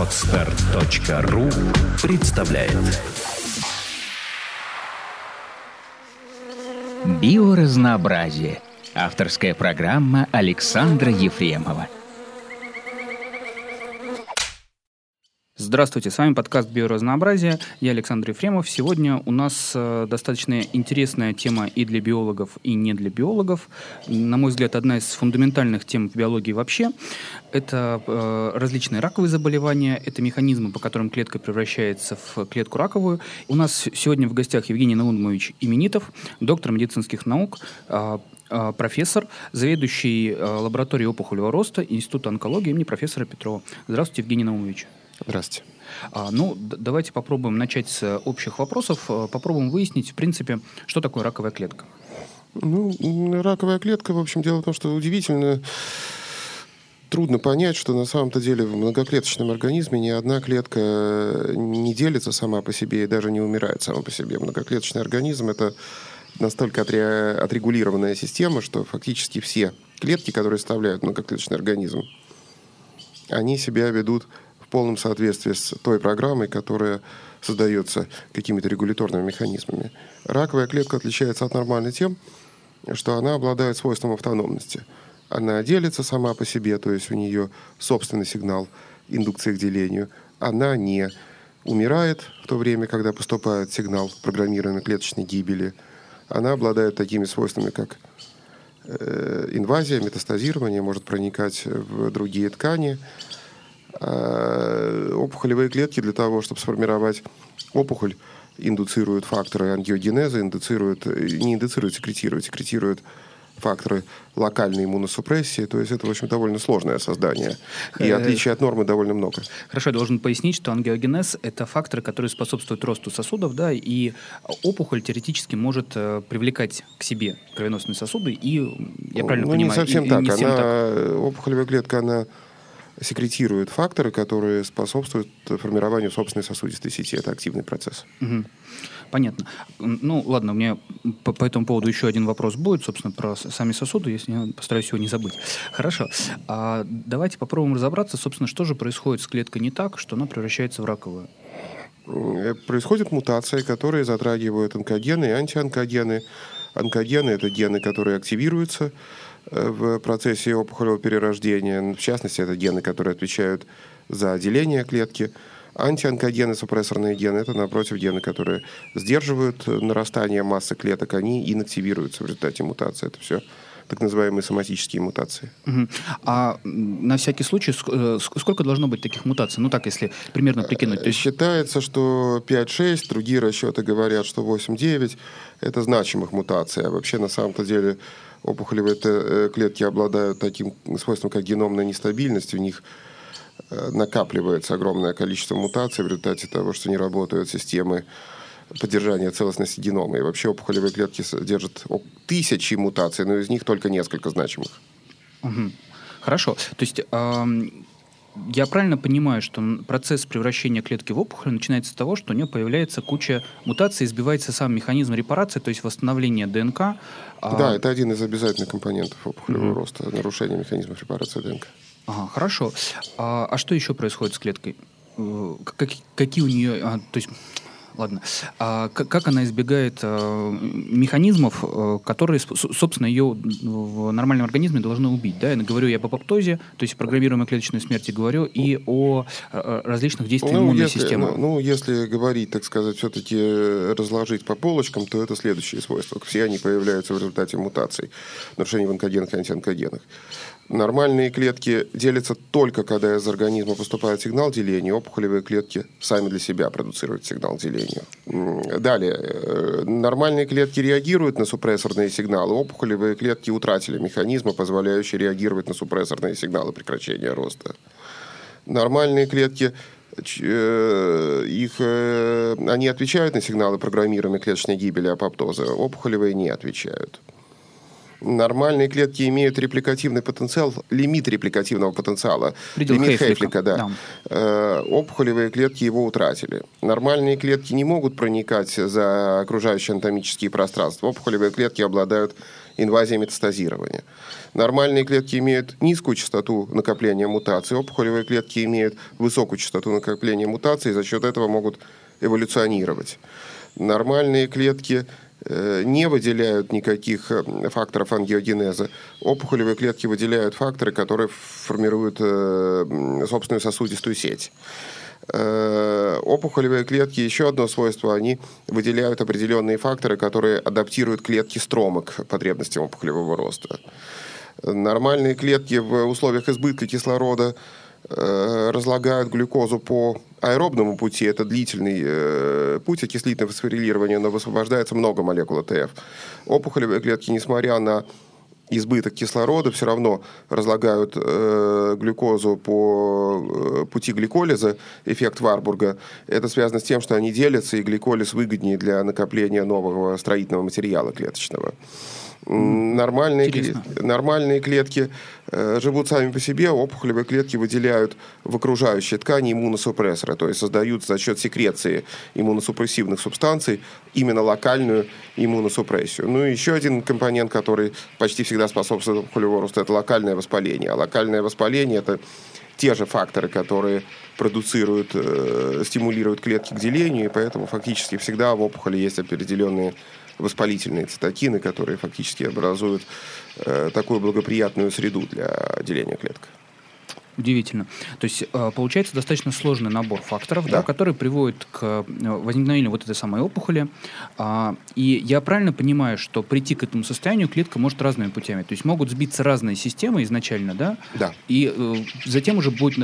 Отстар.ру представляет Биоразнообразие. Авторская программа Александра Ефремова. Здравствуйте, с вами подкаст «Биоразнообразие». Я Александр Ефремов. Сегодня у нас э, достаточно интересная тема и для биологов, и не для биологов. На мой взгляд, одна из фундаментальных тем в биологии вообще. Это э, различные раковые заболевания, это механизмы, по которым клетка превращается в клетку раковую. У нас сегодня в гостях Евгений Наумович Именитов, доктор медицинских наук, э, э профессор, заведующий э, лабораторией опухолевого роста Института онкологии имени профессора Петрова. Здравствуйте, Евгений Наумович. Здравствуйте. А, ну, давайте попробуем начать с общих вопросов. А, попробуем выяснить, в принципе, что такое раковая клетка. Ну, раковая клетка, в общем, дело в том, что удивительно трудно понять, что на самом-то деле в многоклеточном организме ни одна клетка не делится сама по себе и даже не умирает сама по себе. Многоклеточный организм – это настолько отрегулированная система, что фактически все клетки, которые составляют многоклеточный организм, они себя ведут полном соответствии с той программой, которая создается какими-то регуляторными механизмами. Раковая клетка отличается от нормальной тем, что она обладает свойством автономности. Она делится сама по себе, то есть у нее собственный сигнал индукции к делению. Она не умирает в то время, когда поступает сигнал программированной клеточной гибели. Она обладает такими свойствами, как э, инвазия, метастазирование, может проникать в другие ткани, опухолевые клетки для того, чтобы сформировать опухоль, индуцируют факторы ангиогенеза, индуцируют, не индуцируют, секретируют, секретируют факторы локальной иммуносупрессии. То есть это, в общем, довольно сложное создание. И э, отличий от нормы довольно много. Хорошо, я должен пояснить, что ангиогенез – это факторы, которые способствуют росту сосудов, да, и опухоль теоретически может э, привлекать к себе кровеносные сосуды, и, я правильно ну, понимаю, не совсем и, так. И не она, так. Опухолевая клетка, она секретирует факторы, которые способствуют формированию собственной сосудистой сети. Это активный процесс. Угу. Понятно. Ну, ладно, у меня по, по этому поводу еще один вопрос будет, собственно, про сами сосуды, если я постараюсь его не забыть. Хорошо. А давайте попробуем разобраться, собственно, что же происходит с клеткой не так, что она превращается в раковую. Э, происходят мутации, которые затрагивают онкогены и антионкогены. Онкогены – это гены, которые активируются в процессе опухолевого перерождения. В частности, это гены, которые отвечают за деление клетки. Антионкогены, супрессорные гены – это, напротив, гены, которые сдерживают нарастание массы клеток. Они инактивируются в результате мутации. Это все так называемые соматические мутации. Угу. А на всякий случай, э, сколько должно быть таких мутаций? Ну так, если примерно прикинуть. То есть... Считается, что 5-6, другие расчеты говорят, что 8-9 – это значимых мутаций. А вообще, на самом-то деле, опухолевые э, клетки обладают таким свойством, как геномная нестабильность. У них э, накапливается огромное количество мутаций в результате того, что не работают системы поддержания целостности генома. И вообще опухолевые клетки содержат тысячи мутаций, но из них только несколько значимых. Угу. Хорошо. То есть я правильно понимаю, что процесс превращения клетки в опухоль начинается с того, что у нее появляется куча мутаций, избивается сам механизм репарации, то есть восстановление ДНК. А да, это один из обязательных компонентов опухолевого mm-hmm. роста, нарушение механизма репарации ДНК. Ага, хорошо. А, а что еще происходит с клеткой? Э, как, какие у нее... А, то есть ладно. А как она избегает э, механизмов, э, которые, собственно, ее в нормальном организме должны убить? Да? Я говорю я об апоптозе, то есть программируемой клеточной смерти говорю, и о э, различных действиях ну, иммунной если, системы. Ну, ну, если говорить, так сказать, все-таки разложить по полочкам, то это следующие свойства. Все они появляются в результате мутаций, нарушений в онкогенах и антионкогенах. Нормальные клетки делятся только, когда из организма поступает сигнал деления. Опухолевые клетки сами для себя продуцируют сигнал деления. Далее. Э, нормальные клетки реагируют на супрессорные сигналы. Опухолевые клетки утратили механизмы, позволяющие реагировать на супрессорные сигналы прекращения роста. Нормальные клетки э, их, э, они отвечают на сигналы программируемой клеточной гибели апоптоза, опухолевые не отвечают. Нормальные клетки имеют репликативный потенциал, лимит репликативного потенциала. Предел лимит Хейфлика, Хейфлика да. да. Э, опухолевые клетки его утратили. Нормальные клетки не могут проникать за окружающие анатомические пространства. Опухолевые клетки обладают инвазия метастазирования. Нормальные клетки имеют низкую частоту накопления мутаций, опухолевые клетки имеют высокую частоту накопления мутаций, и за счет этого могут эволюционировать. Нормальные клетки не выделяют никаких э, факторов ангиогенеза. Опухолевые клетки выделяют факторы, которые формируют э, собственную сосудистую сеть. Опухолевые клетки, еще одно свойство, они выделяют определенные факторы, которые адаптируют клетки строма к потребностям опухолевого роста. Нормальные клетки в условиях избытка кислорода Э, разлагают глюкозу по аэробному пути, это длительный э, путь окислительного фосфорилирования, но высвобождается много молекул АТФ. Опухолевые клетки, несмотря на избыток кислорода, все равно разлагают э, глюкозу по э, пути гликолиза, эффект Варбурга. Это связано с тем, что они делятся, и гликолиз выгоднее для накопления нового строительного материала клеточного. Нормальные, клетки, нормальные клетки э, живут сами по себе, опухолевые клетки выделяют в окружающей ткани иммуносупрессоры, то есть создают за счет секреции иммуносупрессивных субстанций именно локальную иммуносупрессию. Ну и еще один компонент, который почти всегда способствует опухолевому росту, это локальное воспаление. А локальное воспаление – это те же факторы, которые продуцируют, э, стимулируют клетки к делению, и поэтому фактически всегда в опухоли есть определенные воспалительные цитокины, которые фактически образуют э, такую благоприятную среду для деления клеток. Удивительно. То есть э, получается достаточно сложный набор факторов, да. Да, который приводит к э, возникновению вот этой самой опухоли. А, и я правильно понимаю, что прийти к этому состоянию клетка может разными путями. То есть могут сбиться разные системы изначально, да? Да. И э, затем уже будет,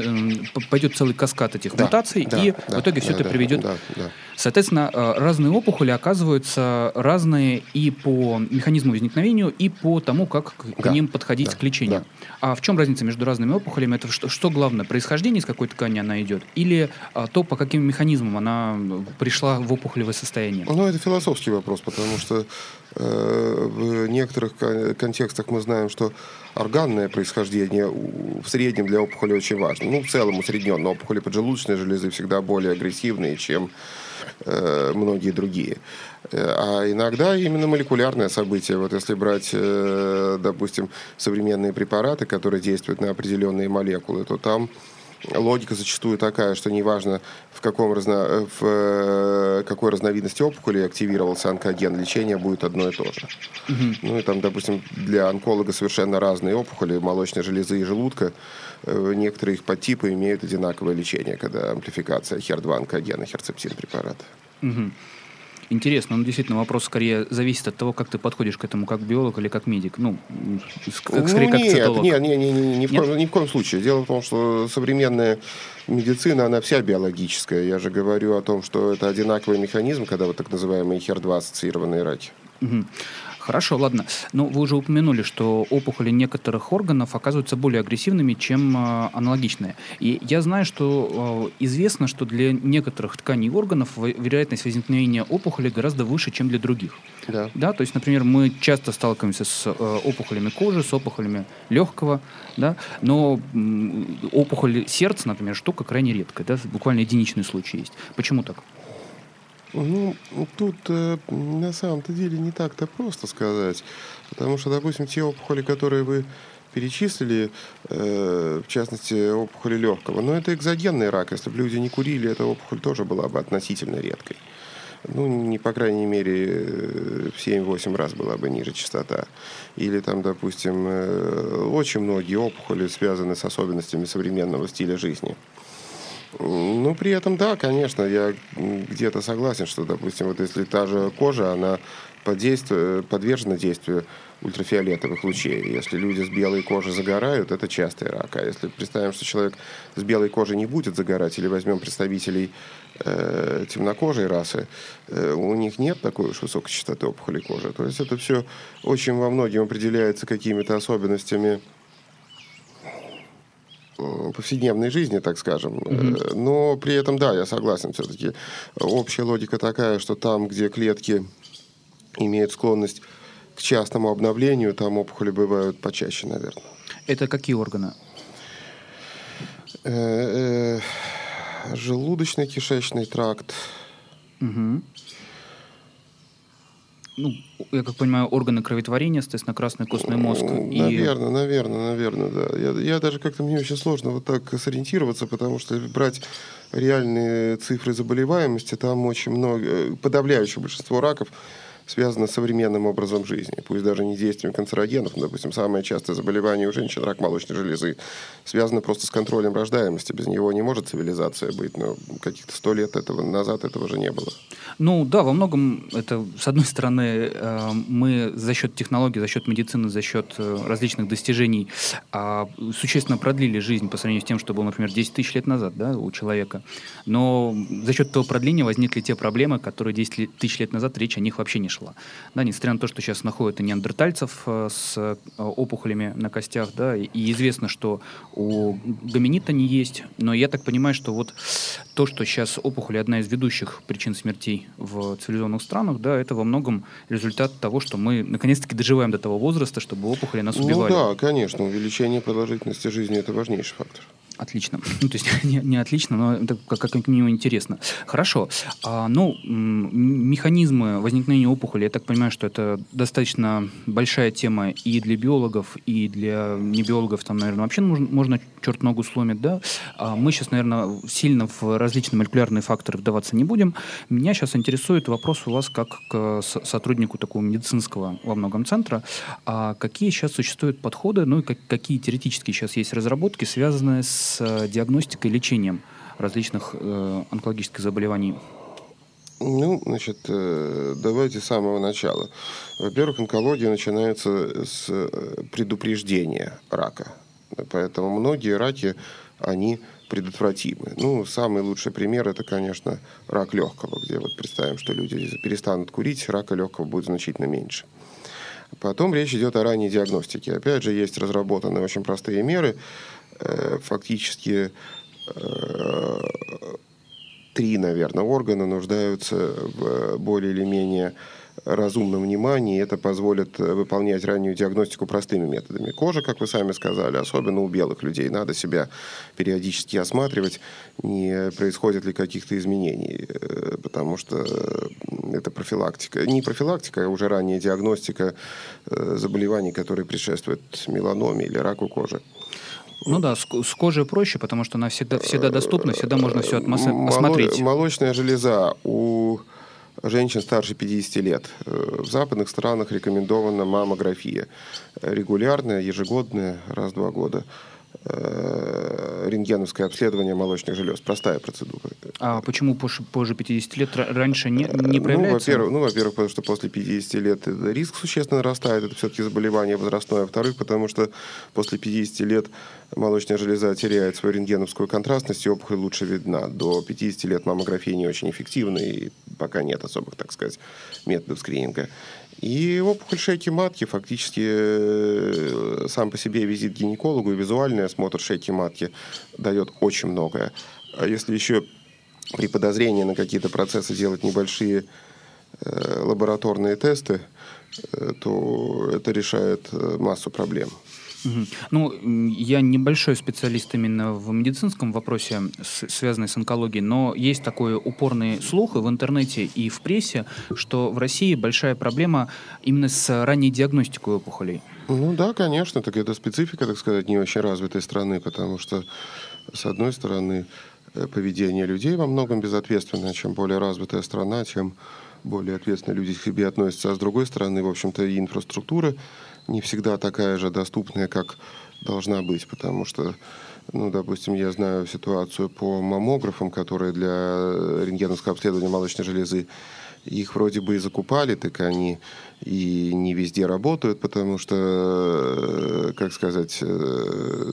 пойдет целый каскад этих да. мутаций, да, и да, в итоге да, все да, это приведет... Да, да. Соответственно, разные опухоли оказываются разные и по механизму возникновения, и по тому, как к да, ним подходить да, к лечению. Да. А в чем разница между разными опухолями? Это что, что главное, происхождение, из какой ткани она идет, или а, то, по каким механизмам она пришла в опухолевое состояние? Ну, это философский вопрос, потому что э, в некоторых контекстах мы знаем, что органное происхождение в среднем для опухоли очень важно. Ну, в целом усредненно. Опухоли поджелудочной железы всегда более агрессивные, чем э, многие другие. Э, а иногда именно молекулярное событие. Вот если брать, э, допустим, современные препараты, которые действуют на определенные молекулы, то там логика зачастую такая, что неважно, в, каком разно... в э, какой разновидности опухоли активировался онкоген, лечение будет одно и то же. Угу. Ну и там, допустим, для онколога совершенно разные опухоли, молочной железы и желудка. Некоторые их подтипы имеют одинаковое лечение, когда амплификация HER2 онкогена, херцептин препарата. Угу. Интересно, ну действительно вопрос скорее зависит от того, как ты подходишь к этому как биолог или как медик, ну, как, скорее ну, как нет, цитолог. Нет, нет, нет, нет, ни, в коем, ни в коем случае. Дело в том, что современная медицина, она вся биологическая. Я же говорю о том, что это одинаковый механизм, когда вот так называемые HER2 ассоциированные раки. Угу. Хорошо, ладно. Но вы уже упомянули, что опухоли некоторых органов оказываются более агрессивными, чем э, аналогичные. И я знаю, что э, известно, что для некоторых тканей органов вероятность возникновения опухоли гораздо выше, чем для других. Да. Да, то есть, например, мы часто сталкиваемся с э, опухолями кожи, с опухолями легкого, да, но э, опухоль сердца, например, штука крайне редкая, да, буквально единичный случай есть. Почему так? Ну, тут э, на самом-то деле не так-то просто сказать. Потому что, допустим, те опухоли, которые вы перечислили, э, в частности, опухоли легкого, но это экзогенный рак. Если бы люди не курили, эта опухоль тоже была бы относительно редкой. Ну, не по крайней мере, э, в 7-8 раз была бы ниже частота. Или там, допустим, э, очень многие опухоли связаны с особенностями современного стиля жизни. Ну, при этом, да, конечно, я где-то согласен, что, допустим, вот если та же кожа, она подвержена действию ультрафиолетовых лучей. Если люди с белой кожей загорают, это частый рак. А если представим, что человек с белой кожей не будет загорать, или возьмем представителей э, темнокожей расы, э, у них нет такой уж высокой частоты опухоли кожи. То есть это все очень во многим определяется какими-то особенностями повседневной жизни, так скажем. Mm-hmm. Но при этом, да, я согласен, все-таки общая логика такая, что там, где клетки имеют склонность к частному обновлению, там опухоли бывают почаще, наверное. Это какие органы? Э, желудочно-кишечный тракт. Угу. Ну, я как понимаю, органы кроветворения, соответственно, красный костный мозг. Наверное, и... наверное, наверное, да. Я, я даже как-то мне очень сложно вот так сориентироваться, потому что брать реальные цифры заболеваемости, там очень много, подавляющее большинство раков связано с современным образом жизни, пусть даже не действием канцерогенов. Допустим, самое частое заболевание у женщин, рак молочной железы, связано просто с контролем рождаемости. Без него не может цивилизация быть, но каких-то сто лет этого назад этого же не было. Ну да, во многом это, с одной стороны, э, мы за счет технологий, за счет медицины, за счет э, различных достижений а, существенно продлили жизнь по сравнению с тем, что было, например, 10 тысяч лет назад да, у человека. Но за счет этого продления возникли те проблемы, которые 10 тысяч лет назад речь о них вообще не шла. Да, несмотря на то, что сейчас находят и неандертальцев э, с опухолями на костях, да, и известно, что у гоминид они есть, но я так понимаю, что вот то, что сейчас опухоль одна из ведущих причин смертей в цивилизованных странах, да, это во многом результат того, что мы наконец-таки доживаем до того возраста, чтобы опухоли нас ну убивали. Ну да, конечно, увеличение продолжительности жизни – это важнейший фактор. Отлично. Ну, то есть не, не отлично, но это как, как минимум интересно. Хорошо. А, ну, механизмы возникновения опухоли, я так понимаю, что это достаточно большая тема и для биологов, и для небиологов, там, наверное, вообще можно, можно черт ногу сломит, да? А мы сейчас, наверное, сильно в различные молекулярные факторы вдаваться не будем. Меня сейчас интересует вопрос у вас как к сотруднику такого медицинского во многом центра. А какие сейчас существуют подходы, ну и как, какие теоретически сейчас есть разработки, связанные с с э, диагностикой и лечением различных э, онкологических заболеваний? Ну, значит, э, давайте с самого начала. Во-первых, онкология начинается с э, предупреждения рака. Поэтому многие раки, они предотвратимы. Ну, самый лучший пример это, конечно, рак легкого, где вот представим, что люди перестанут курить, рака легкого будет значительно меньше. Потом речь идет о ранней диагностике. Опять же, есть разработаны очень простые меры. Э, фактически э, три, наверное, органа нуждаются в более или менее разумном внимании, это позволит выполнять раннюю диагностику простыми методами. Кожа, как вы сами сказали, особенно у белых людей, надо себя периодически осматривать, не происходит ли каких-то изменений, э, потому что это профилактика. Не профилактика, а уже ранняя диагностика заболеваний, которые предшествуют меланоме или раку кожи. Ну да, с, с кожей проще, потому что она всегда, всегда доступна, всегда можно все отмас- осмотреть. Молочная железа у женщин старше 50 лет. Э, в западных странах рекомендована маммография. Регулярная, ежегодная, раз в два года. Э, рентгеновское обследование молочных желез. Простая процедура. А почему позже, позже 50 лет раньше не, не проявляется? Ну, во-первых, ну, во-первых, потому что после 50 лет риск существенно нарастает. Это все-таки заболевание возрастное. Во-вторых, потому что после 50 лет молочная железа теряет свою рентгеновскую контрастность, и опухоль лучше видна. До 50 лет маммография не очень эффективна, и пока нет особых, так сказать, методов скрининга. И опухоль шейки матки фактически э, сам по себе визит к гинекологу и визуальный осмотр шейки матки дает очень многое. А если еще при подозрении на какие-то процессы делать небольшие э, лабораторные тесты, э, то это решает массу проблем. Ну, я небольшой специалист именно в медицинском вопросе, связанный с онкологией, но есть такой упорный слух и в интернете, и в прессе, что в России большая проблема именно с ранней диагностикой опухолей. Ну да, конечно, так это специфика, так сказать, не очень развитой страны, потому что, с одной стороны, э, поведение людей во многом безответственное. Чем более развитая страна, тем более ответственно люди к себе относятся. А с другой стороны, в общем-то, и инфраструктура не всегда такая же доступная, как должна быть, потому что, ну, допустим, я знаю ситуацию по маммографам, которые для рентгеновского обследования молочной железы их вроде бы и закупали, так они и не везде работают, потому что, э, как сказать, э,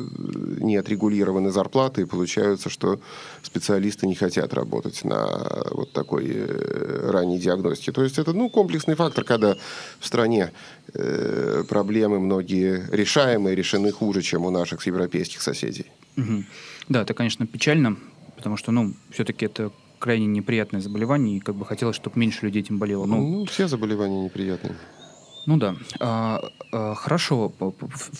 не отрегулированы зарплаты, и получается, что специалисты не хотят работать на вот такой э, ранней диагностике. То есть это ну, комплексный фактор, когда в стране проблемы многие решаемые, решены хуже, чем у наших европейских соседей. Да, это, конечно, печально, потому что, ну, все-таки это крайне неприятное заболевание, и как бы хотелось, чтобы меньше людей этим болело. Но... Ну, все заболевания неприятные. Ну да. А, а, хорошо.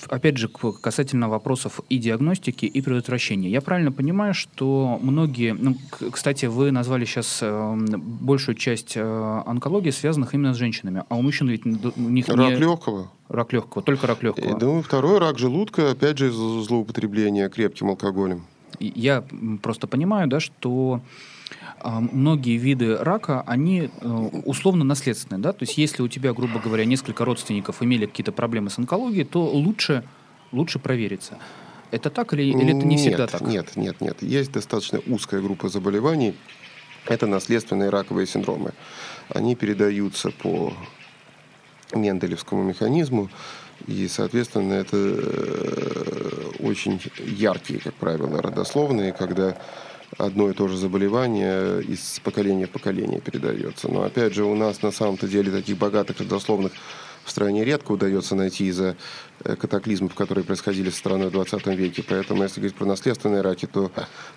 Опять же, касательно вопросов и диагностики, и предотвращения. Я правильно понимаю, что многие... Ну, кстати, вы назвали сейчас э, большую часть э, онкологии, связанных именно с женщинами. А у мужчин ведь у них Рак не... легкого. Рак легкого, только рак легкого. И, думаю, второй рак желудка, опять же, злоупотребление крепким алкоголем. Я просто понимаю, да, что многие виды рака, они э, условно наследственные. Да? То есть если у тебя, грубо говоря, несколько родственников имели какие-то проблемы с онкологией, то лучше, лучше провериться. Это так или, или это не всегда так? Нет, нет, нет. Есть достаточно узкая группа заболеваний. Это наследственные раковые синдромы. Они передаются по Менделевскому механизму. И, соответственно, это э, очень яркие, как правило, родословные, когда одно и то же заболевание из поколения в поколение передается. Но опять же, у нас на самом-то деле таких богатых родословных в стране редко удается найти из-за э, катаклизмов, которые происходили со страной в 20 веке. Поэтому, если говорить про наследственные раки, то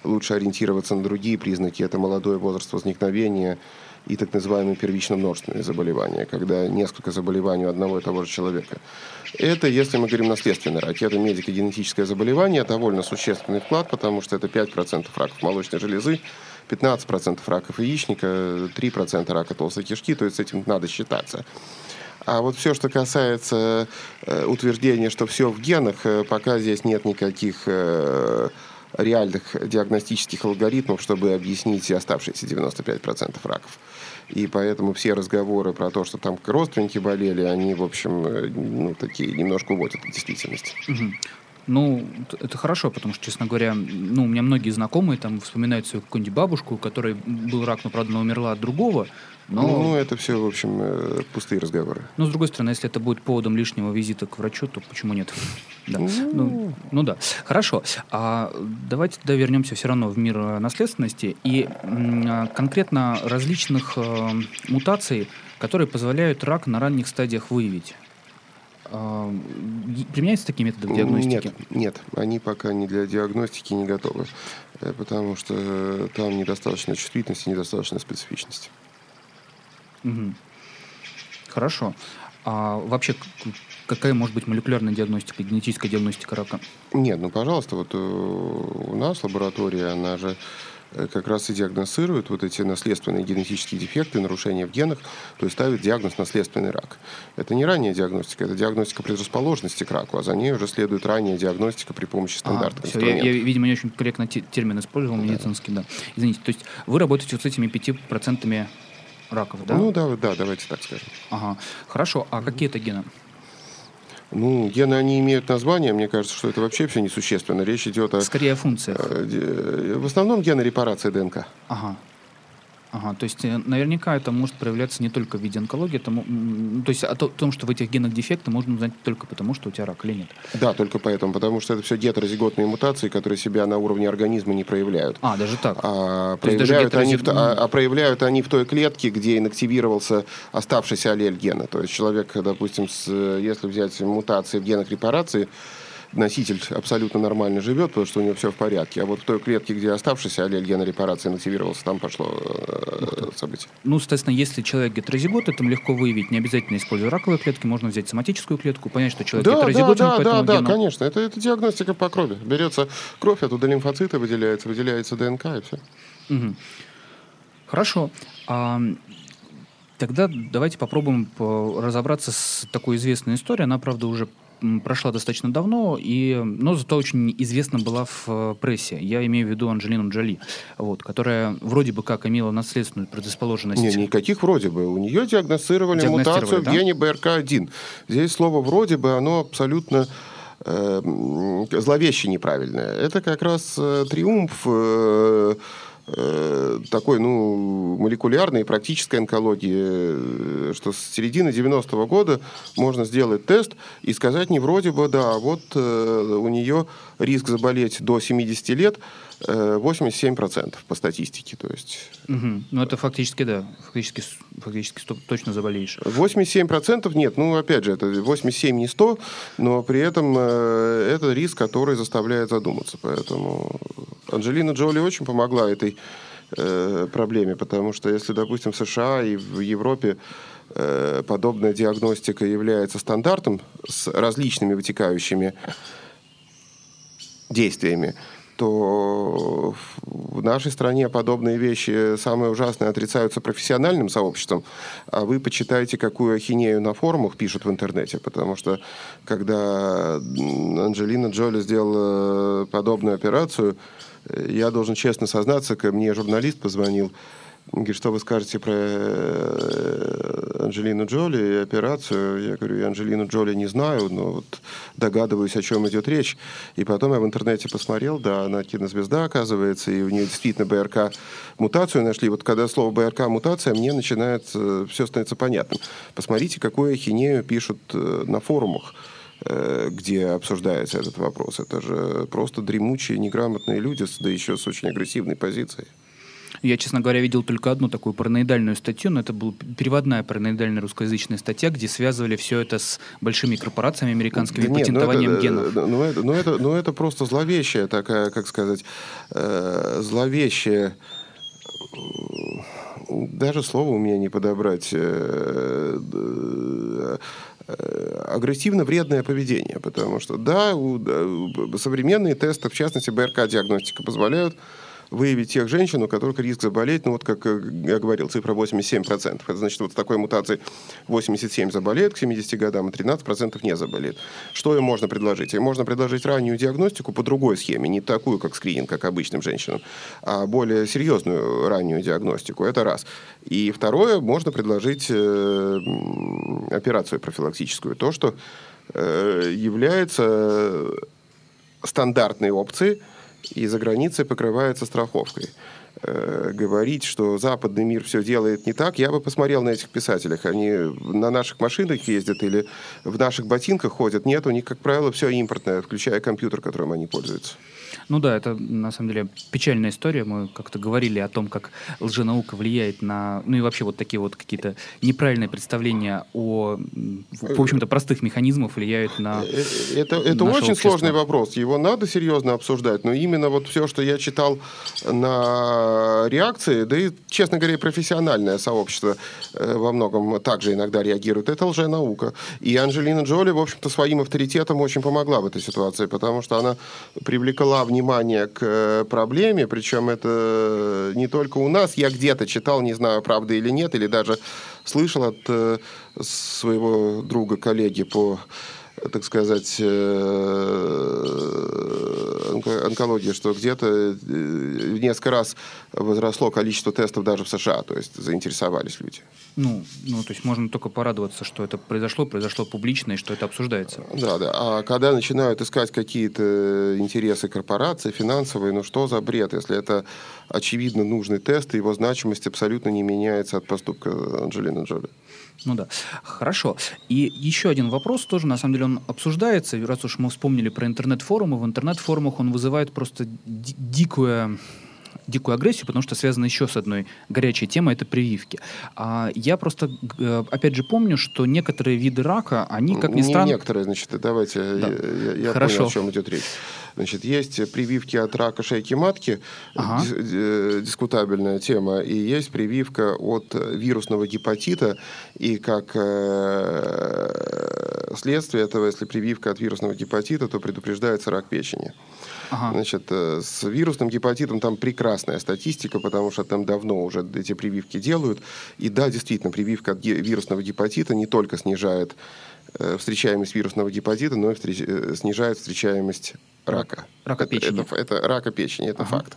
лучше ориентироваться на другие признаки. Это молодой возраст возникновения и так называемые первично-множественные заболевания, когда несколько заболеваний у одного и того же человека. Это, если мы говорим наследственный рак, это медико-генетическое заболевание, довольно существенный вклад, потому что это 5% раков молочной железы, 15% раков яичника, 3% рака толстой кишки, то есть с этим надо считаться. А вот все, что касается э, утверждения, что все в генах, э, пока здесь нет никаких э, реальных диагностических алгоритмов, чтобы объяснить оставшиеся 95% раков. И поэтому все разговоры про то, что там родственники болели, они, в общем, э, ну, такие немножко уводят от действительности. Угу. Ну, это хорошо, потому что, честно говоря, ну, у меня многие знакомые там вспоминают свою какую-нибудь бабушку, у которой был рак, но, правда, она умерла от другого. Но... Ну, это все, в общем, э, пустые разговоры. Но, с другой стороны, если это будет поводом лишнего визита к врачу, то почему нет? да. Ну... Ну, ну да. Хорошо. А давайте тогда вернемся все равно в мир э, наследственности и а, конкретно различных э, мутаций, которые позволяют рак на ранних стадиях выявить. А, применяются такие методы диагностики? Нет, нет, они пока не для диагностики не готовы, э, потому что там недостаточно чувствительности, недостаточно специфичности. Угу. Хорошо. А вообще, какая может быть молекулярная диагностика, генетическая диагностика рака? Нет, ну, пожалуйста, вот э, у нас лаборатория, она же Э, как раз и диагностируют вот эти наследственные генетические дефекты, нарушения в генах, то есть ставит диагноз наследственный рак. Это не ранняя диагностика, это диагностика предрасположенности к раку, а за ней уже следует ранняя диагностика при помощи стандартных а, инструментов. Я, я, видимо, не очень корректно термин использовал, медицинский, да. Извините, то есть вы работаете вот с этими пяти процентами раков, да? Ну да, да, давайте так скажем. Ага, хорошо. А какие это гены? Ну, гены, они имеют название, мне кажется, что это вообще все несущественно. Речь идет о... Скорее о функциях. Э, в основном гены репарации ДНК. Ага. Ага, то есть э, наверняка это может проявляться не только в виде онкологии, это, то есть о том, что в этих генах дефекты, можно узнать только потому, что у тебя рак или нет. Да, только поэтому, потому что это все гетерозиготные мутации, которые себя на уровне организма не проявляют. А, даже так? А, проявляют, гетерозиг... они в, а, а проявляют они в той клетке, где инактивировался оставшийся аллель гена. То есть человек, допустим, с, если взять мутации в генах репарации, носитель абсолютно нормально живет, потому что у него все в порядке. А вот в той клетке, где оставшийся аллель гена репарации активировался, там пошло э, событие. Ну, соответственно, если человек гетерозигот, это легко выявить. Не обязательно используя раковые клетки, можно взять соматическую клетку, понять, что человек да, гетерозиготен да, да, да, да, гену. конечно. Это, это диагностика по крови. Берется кровь, оттуда лимфоциты выделяется, выделяется ДНК и все. Угу. Хорошо. А, тогда давайте попробуем разобраться с такой известной историей. Она, правда, уже прошла достаточно давно, и, но зато очень известна была в э, прессе. Я имею в виду Анджелину Джоли, вот, которая вроде бы как имела наследственную предрасположенность. Не, никаких вроде бы. У нее диагностировали, диагностировали мутацию да? в гене БРК-1. Здесь слово «вроде бы», оно абсолютно э, зловеще неправильное. Это как раз э, триумф... Э, такой, ну, молекулярной и практической онкологии, э, что с середины 90-го года можно сделать тест и сказать не вроде бы, да, вот э, у нее риск заболеть до 70 лет 87% по статистике, то есть. Угу. Ну, это фактически, да, фактически, фактически 100, точно заболеешь. 87% нет, ну, опять же, это 87 не 100, но при этом э, это риск, который заставляет задуматься, поэтому Анджелина Джоли очень помогла этой э, проблеме, потому что если, допустим, в США и в Европе э, подобная диагностика является стандартом с различными вытекающими действиями, то в нашей стране подобные вещи самые ужасные отрицаются профессиональным сообществом, а вы почитайте, какую ахинею на форумах пишут в интернете, потому что когда Анджелина Джоли сделала подобную операцию, я должен честно сознаться, ко мне журналист позвонил, Говорит, что вы скажете про э, Анджелину Джоли и операцию? Я говорю, я Анджелину Джоли не знаю, но вот догадываюсь, о чем идет речь. И потом я в интернете посмотрел, да, она кинозвезда, оказывается, и у нее действительно БРК мутацию нашли. Вот когда слово БРК мутация, мне начинает э, все становится понятным. Посмотрите, какую ахинею пишут э, на форумах где обсуждается этот вопрос. Это же просто дремучие, неграмотные люди, да еще с очень агрессивной позицией. Я, честно говоря, видел только одну такую параноидальную статью, но это была переводная параноидальная русскоязычная статья, где связывали все это с большими корпорациями американскими да нет, патентованием ну это, генов. Ну это, ну, это, ну это просто зловещая такая, как сказать, э, зловещая даже слово у меня не подобрать, э, э, агрессивно вредное поведение, потому что да, современные тесты, в частности БРК-диагностика, позволяют выявить тех женщин, у которых риск заболеть, ну вот как э, я говорил, цифра 87%. Это значит, вот с такой мутацией 87 заболеет к 70 годам, и 13% не заболеет. Что им можно предложить? Им можно предложить раннюю диагностику по другой схеме, не такую, как скрининг, как обычным женщинам, а более серьезную раннюю диагностику. Это раз. И второе, можно предложить э, операцию профилактическую. То, что э, является стандартной опцией – и за границей покрывается страховкой. Э, говорить, что западный мир все делает не так, я бы посмотрел на этих писателях. Они на наших машинах ездят или в наших ботинках ходят. Нет, у них, как правило, все импортное, включая компьютер, которым они пользуются. Ну да, это на самом деле печальная история. Мы как-то говорили о том, как лженаука влияет на, ну и вообще вот такие вот какие-то неправильные представления о, в общем-то, простых механизмах влияют на э, э, Это, это очень общество. сложный вопрос. Его надо серьезно обсуждать, но именно вот все, что я читал на реакции, да и, честно говоря, профессиональное сообщество э, во многом также иногда реагирует, это лженаука. И Анджелина Джоли, в общем-то, своим авторитетом очень помогла в этой ситуации, потому что она привлекла внимание внимание к э, проблеме, причем это не только у нас. Я где-то читал, не знаю, правда или нет, или даже слышал от э, своего друга, коллеги по так сказать, э, онкологии, что где-то э, несколько раз возросло количество тестов даже в США, то есть заинтересовались люди. Ну, ну, то есть можно только порадоваться, что это произошло, произошло публично и что это обсуждается. Да, да. А когда начинают искать какие-то интересы корпораций, финансовые, ну что за бред, если это очевидно нужный тест, и его значимость абсолютно не меняется от поступка Анджелины Джоли. Ну да. Хорошо. И еще один вопрос тоже, на самом деле, он обсуждается. Раз уж мы вспомнили про интернет-форумы, в интернет-форумах он вызывает просто дикую дикую агрессию, потому что связано еще с одной горячей темой, это прививки. А я просто, э, опять же, помню, что некоторые виды рака, они, как ни странно... Не некоторые, значит, давайте, да. я, я Хорошо. понял, о чем идет речь. Значит, есть прививки от рака шейки матки, ага. дискутабельная тема, и есть прививка от вирусного гепатита, и как э, следствие этого, если прививка от вирусного гепатита, то предупреждается рак печени. Ага. Значит, э, с вирусным гепатитом там прекрасная статистика, потому что там давно уже эти прививки делают. И да, действительно, прививка от вирусного гепатита не только снижает э, встречаемость вирусного гепатита, но и снижает встречаемость рака. Рака печени. Это, это, это рака печени, это ага. факт.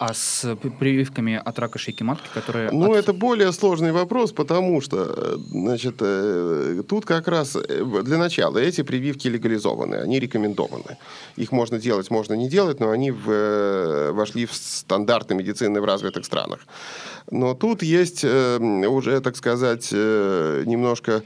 А с прививками от рака шейки матки, которые... Ну, от... это более сложный вопрос, потому что, значит, э, тут как раз э, для начала эти прививки легализованы, они рекомендованы. Их можно делать, можно не делать, но они в, э, вошли в стандарты медицины в развитых странах. Но тут есть уже, так сказать, немножко Э,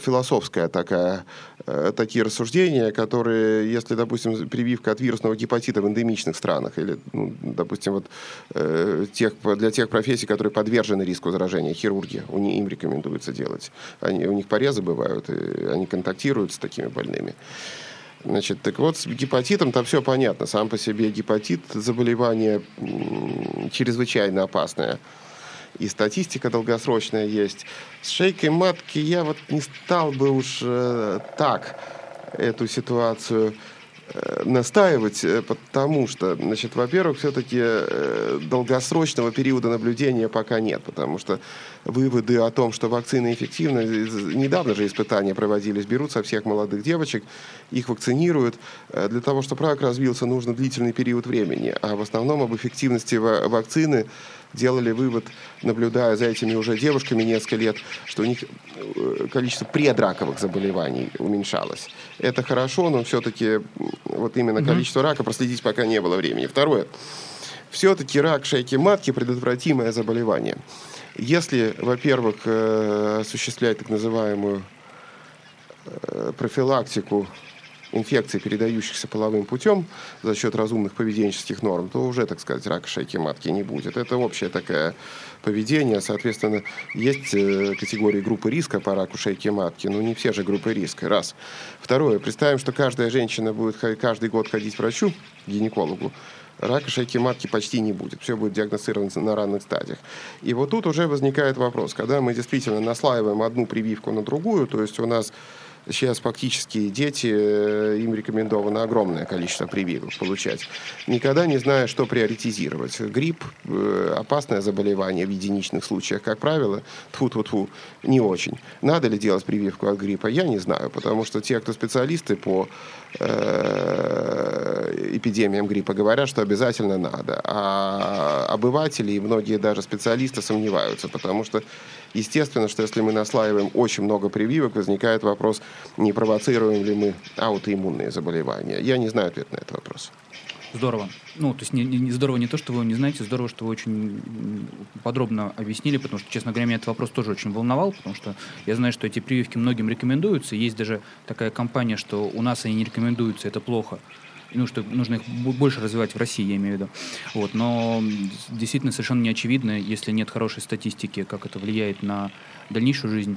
философская такая, э, такие рассуждения, которые, если, допустим, прививка от вирусного гепатита в эндемичных странах, или, ну, допустим, вот, э, тех, для тех профессий, которые подвержены риску заражения, хирурги, у них, им рекомендуется делать. Они, у них порезы бывают, и они контактируют с такими больными. Значит, так вот, с гепатитом там все понятно. Сам по себе гепатит – заболевание чрезвычайно опасное. И статистика долгосрочная есть. С шейкой матки я вот не стал бы уж э, так эту ситуацию Э, настаивать, э, потому что, значит, во-первых, все-таки э, долгосрочного периода наблюдения пока нет, потому что выводы о том, что вакцина эффективна, недавно же испытания проводились, берут со всех молодых девочек, их вакцинируют. Для того, чтобы рак развился, нужно длительный период времени, а в основном об эффективности вакцины делали вывод, наблюдая за этими уже девушками несколько лет, что у них э, количество предраковых заболеваний уменьшалось. Это хорошо, но все-таки вот именно количество рака проследить пока не было времени. Второе. Все-таки рак шейки матки предотвратимое заболевание. Если, во-первых, э, осуществлять так называемую э, профилактику инфекций, передающихся половым путем за счет разумных поведенческих норм, то уже, так сказать, рака шейки матки не будет. Это общее такое поведение. Соответственно, есть э, категории группы риска по раку шейки матки, но не все же группы риска. Раз. Второе. Представим, что каждая женщина будет каждый год ходить к врачу, гинекологу, рака шейки матки почти не будет. Все будет диагностировано на ранних стадиях. И вот тут уже возникает вопрос, когда мы действительно наслаиваем одну прививку на другую, то есть у нас Сейчас фактически дети, э, им рекомендовано огромное количество прививок получать. Никогда не зная, что приоритизировать. Грипп э, – опасное заболевание в единичных случаях, как правило, тфу тфу тфу не очень. Надо ли делать прививку от гриппа, я не знаю, потому что те, кто специалисты по э, эпидемиям гриппа, говорят, что обязательно надо. А обыватели и многие даже специалисты сомневаются, потому что Естественно, что если мы наслаиваем очень много прививок, возникает вопрос, не провоцируем ли мы аутоиммунные заболевания. Я не знаю ответ на этот вопрос. Здорово. Ну, то есть не, не, здорово не то, что вы его не знаете, здорово, что вы очень подробно объяснили, потому что, честно говоря, меня этот вопрос тоже очень волновал, потому что я знаю, что эти прививки многим рекомендуются. Есть даже такая компания, что у нас они не рекомендуются, это плохо ну, что нужно их больше развивать в России, я имею в виду. Вот, но действительно совершенно не очевидно, если нет хорошей статистики, как это влияет на дальнейшую жизнь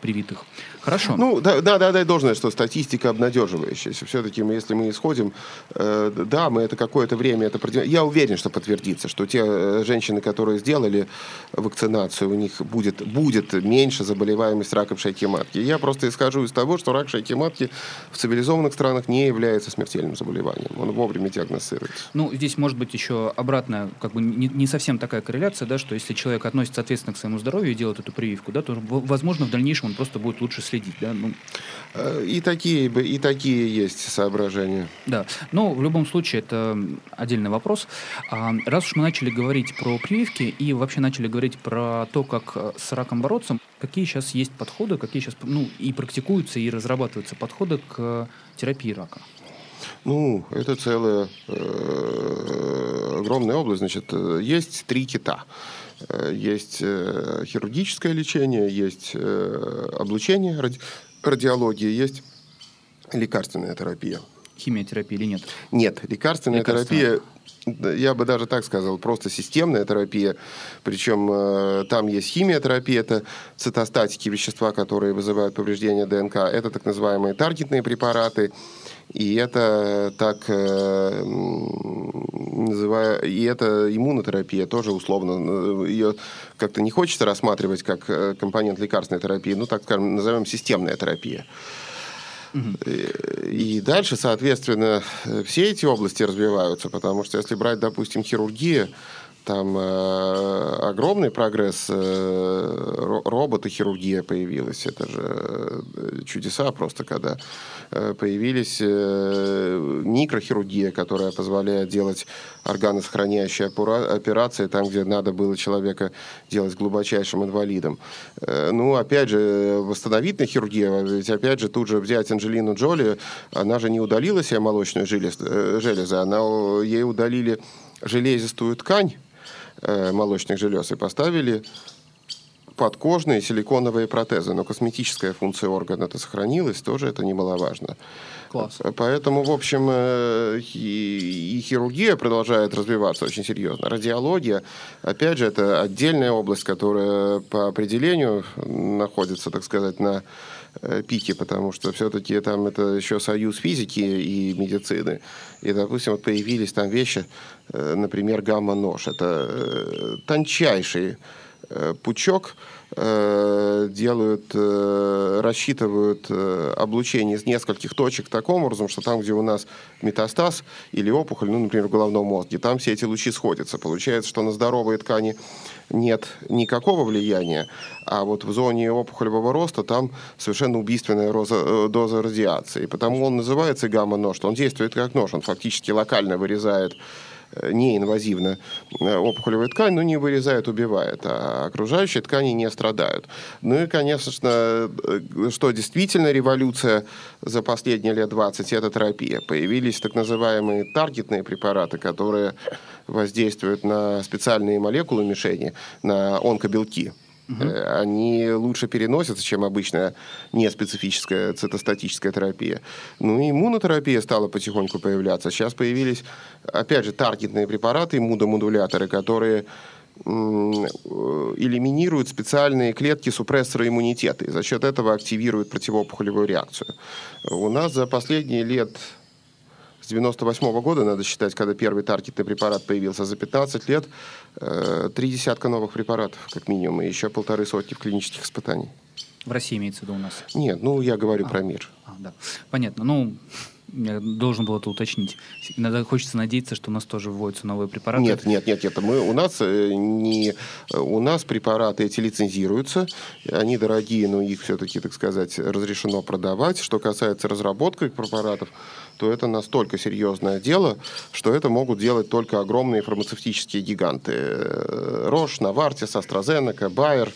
привитых. Хорошо. Ну, да, да, да, дай должное, что статистика обнадеживающая. Все-таки, мы, если мы исходим, э, да, мы это какое-то время, это я уверен, что подтвердится, что те э, женщины, которые сделали вакцинацию, у них будет, будет меньше заболеваемость раком шейки матки. Я просто исхожу из того, что рак шейки матки в цивилизованных странах не является смертельным заболеванием. Он вовремя диагностируется. Ну, здесь может быть еще обратная, как бы не, не совсем такая корреляция, да, что если человек относится ответственно к своему здоровью и делает эту прививку, да, то, возможно, в дальнейшем он просто будет лучше следить. Да? Ну. Э, и, такие, и такие есть соображения. Да, но в любом случае это отдельный вопрос. А, раз уж мы начали говорить про прививки и вообще начали говорить про то, как э, с раком бороться, какие сейчас есть подходы, какие сейчас ну, и практикуются, и разрабатываются подходы к терапии рака? Ну, это целая э, огромная область. Значит, есть три кита. Э, есть э, хирургическое лечение, есть э, облучение, ради, радиология, есть лекарственная терапия. Химиотерапия или нет? Нет, лекарственная терапия я бы даже так сказал, просто системная терапия. Причем э, там есть химиотерапия, это цитостатики, вещества, которые вызывают повреждение ДНК. Это так называемые таргетные препараты. И это так э, называя, и это иммунотерапия тоже условно. Ее как-то не хочется рассматривать как э, компонент лекарственной терапии, ну, так скажем, назовем системная терапия. И дальше, соответственно, все эти области развиваются, потому что если брать, допустим, хирургию, там э, огромный прогресс, э, роботохирургия появилась, это же э, чудеса просто, когда э, появились э, микрохирургия, которая позволяет делать органосохраняющие операции там, где надо было человека делать глубочайшим инвалидом. Э, ну, опять же, восстановительная хирургия, ведь опять же тут же взять Анджелину Джоли, она же не удалила себе молочную железу, э, железы, она, ей удалили железистую ткань, Э, молочных желез и поставили подкожные силиконовые протезы. Но косметическая функция органа-то сохранилась, тоже это немаловажно. Класс. Поэтому, в общем, э, и, и хирургия продолжает развиваться очень серьезно. Радиология, опять же, это отдельная область, которая по определению находится, так сказать, на Э, пике, потому что все-таки там это еще союз физики и медицины. И, допустим, вот появились там вещи, э, например, гамма-нож. Это э, тончайший э, пучок, э, делают, э, рассчитывают э, облучение из нескольких точек таким образом, что там, где у нас метастаз или опухоль, ну, например, в головном мозге, там все эти лучи сходятся. Получается, что на здоровые ткани нет никакого влияния, а вот в зоне опухолевого роста там совершенно убийственная роза, э, доза радиации. Потому он называется гамма-нож, что он действует как нож, он фактически локально вырезает э, неинвазивно э, опухолевую ткань, но не вырезает, убивает, а окружающие ткани не страдают. Ну и, конечно, что действительно революция за последние лет 20 – это терапия. Появились так называемые таргетные препараты, которые воздействуют на специальные молекулы мишени, на онкобелки. Угу. Они лучше переносятся, чем обычная неспецифическая цитостатическая терапия. Ну и иммунотерапия стала потихоньку появляться. Сейчас появились, опять же, таргетные препараты, иммуномодуляторы, которые элиминируют специальные клетки супрессора иммунитета и за счет этого активируют противоопухолевую реакцию. У нас за последние лет с 98 -го года, надо считать, когда первый таргетный препарат появился, за 15 лет э, три десятка новых препаратов, как минимум, и еще полторы сотни в клинических испытаний. В России имеется в виду у нас? Нет, ну я говорю а, про мир. А, да. Понятно. Ну, я должен был это уточнить. Иногда хочется надеяться, что у нас тоже вводятся новые препараты. Нет, нет, нет, нет. Мы, у, нас э, не, у нас препараты эти лицензируются. Они дорогие, но их все-таки, так сказать, разрешено продавать. Что касается разработки препаратов, то это настолько серьезное дело, что это могут делать только огромные фармацевтические гиганты. Э, Рош, Навартис, AstraZeneca, Bayer.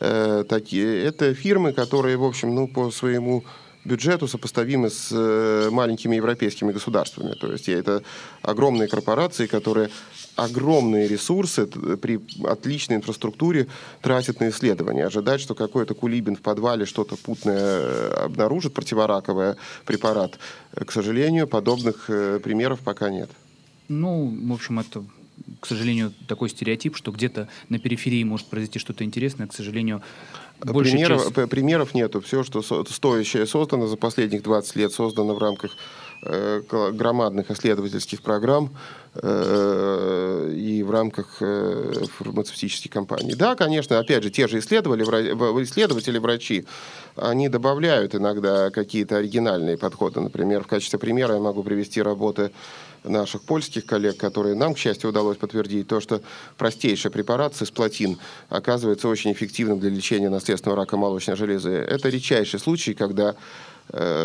Э, такие. Это фирмы, которые, в общем, ну, по своему бюджету сопоставимы с э, маленькими европейскими государствами. То есть это огромные корпорации, которые огромные ресурсы при отличной инфраструктуре тратят на исследования. Ожидать, что какой-то кулибин в подвале что-то путное э, обнаружит, противораковый препарат, э, к сожалению, подобных примеров пока нет. Ну, в общем, это к сожалению, такой стереотип, что где-то на периферии может произойти что-то интересное, к сожалению, Примеров, часть... примеров нету. Все, что стоящее создано за последних 20 лет, создано в рамках э, громадных исследовательских программ э, и в рамках э, фармацевтических компаний. Да, конечно, опять же, те же исследователи, исследователи, врачи, они добавляют иногда какие-то оригинальные подходы. Например, в качестве примера я могу привести работы наших польских коллег, которые нам, к счастью, удалось подтвердить, то, что простейший препарат цисплатин оказывается очень эффективным для лечения наследственного рака молочной железы. Это редчайший случай, когда Э,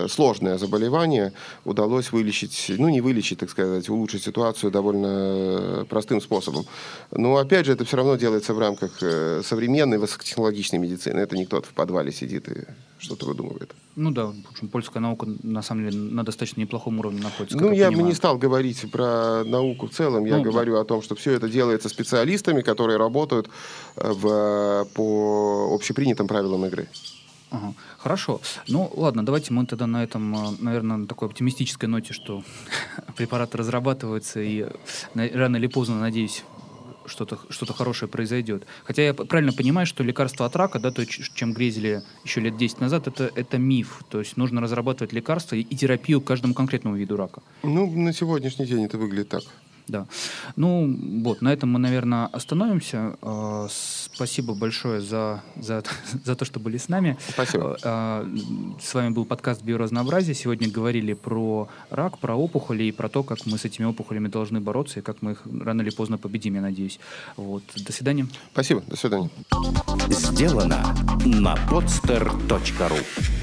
сложное заболевание удалось вылечить, ну не вылечить, так сказать, улучшить ситуацию довольно э, простым способом. Но опять же, это все равно делается в рамках э, современной высокотехнологичной медицины. Это не кто-то в подвале сидит и что-то выдумывает. Ну да, в общем, польская наука на самом деле на достаточно неплохом уровне находится. Ну, я, я бы не стал говорить про науку в целом. Я ну, говорю да. о том, что все это делается специалистами, которые работают в, по общепринятым правилам игры. Ага. Хорошо. Ну, ладно, давайте мы тогда на этом, э, наверное, на такой оптимистической ноте, что препараты разрабатываются, и рано или поздно, надеюсь, что-то что хорошее произойдет. Хотя я правильно понимаю, что лекарство от рака, да, то, чем грезили еще лет 10 назад, это, это миф. То есть нужно разрабатывать лекарства и, и терапию каждому конкретному виду рака. Ну, на сегодняшний день это выглядит так. Да. Ну, вот, на этом мы, наверное, остановимся. А, спасибо большое за, за, за то, что были с нами. Спасибо. А, с вами был подкаст «Биоразнообразие». Сегодня говорили про рак, про опухоли и про то, как мы с этими опухолями должны бороться и как мы их рано или поздно победим, я надеюсь. Вот. До свидания. Спасибо. До свидания. Сделано на podster.ru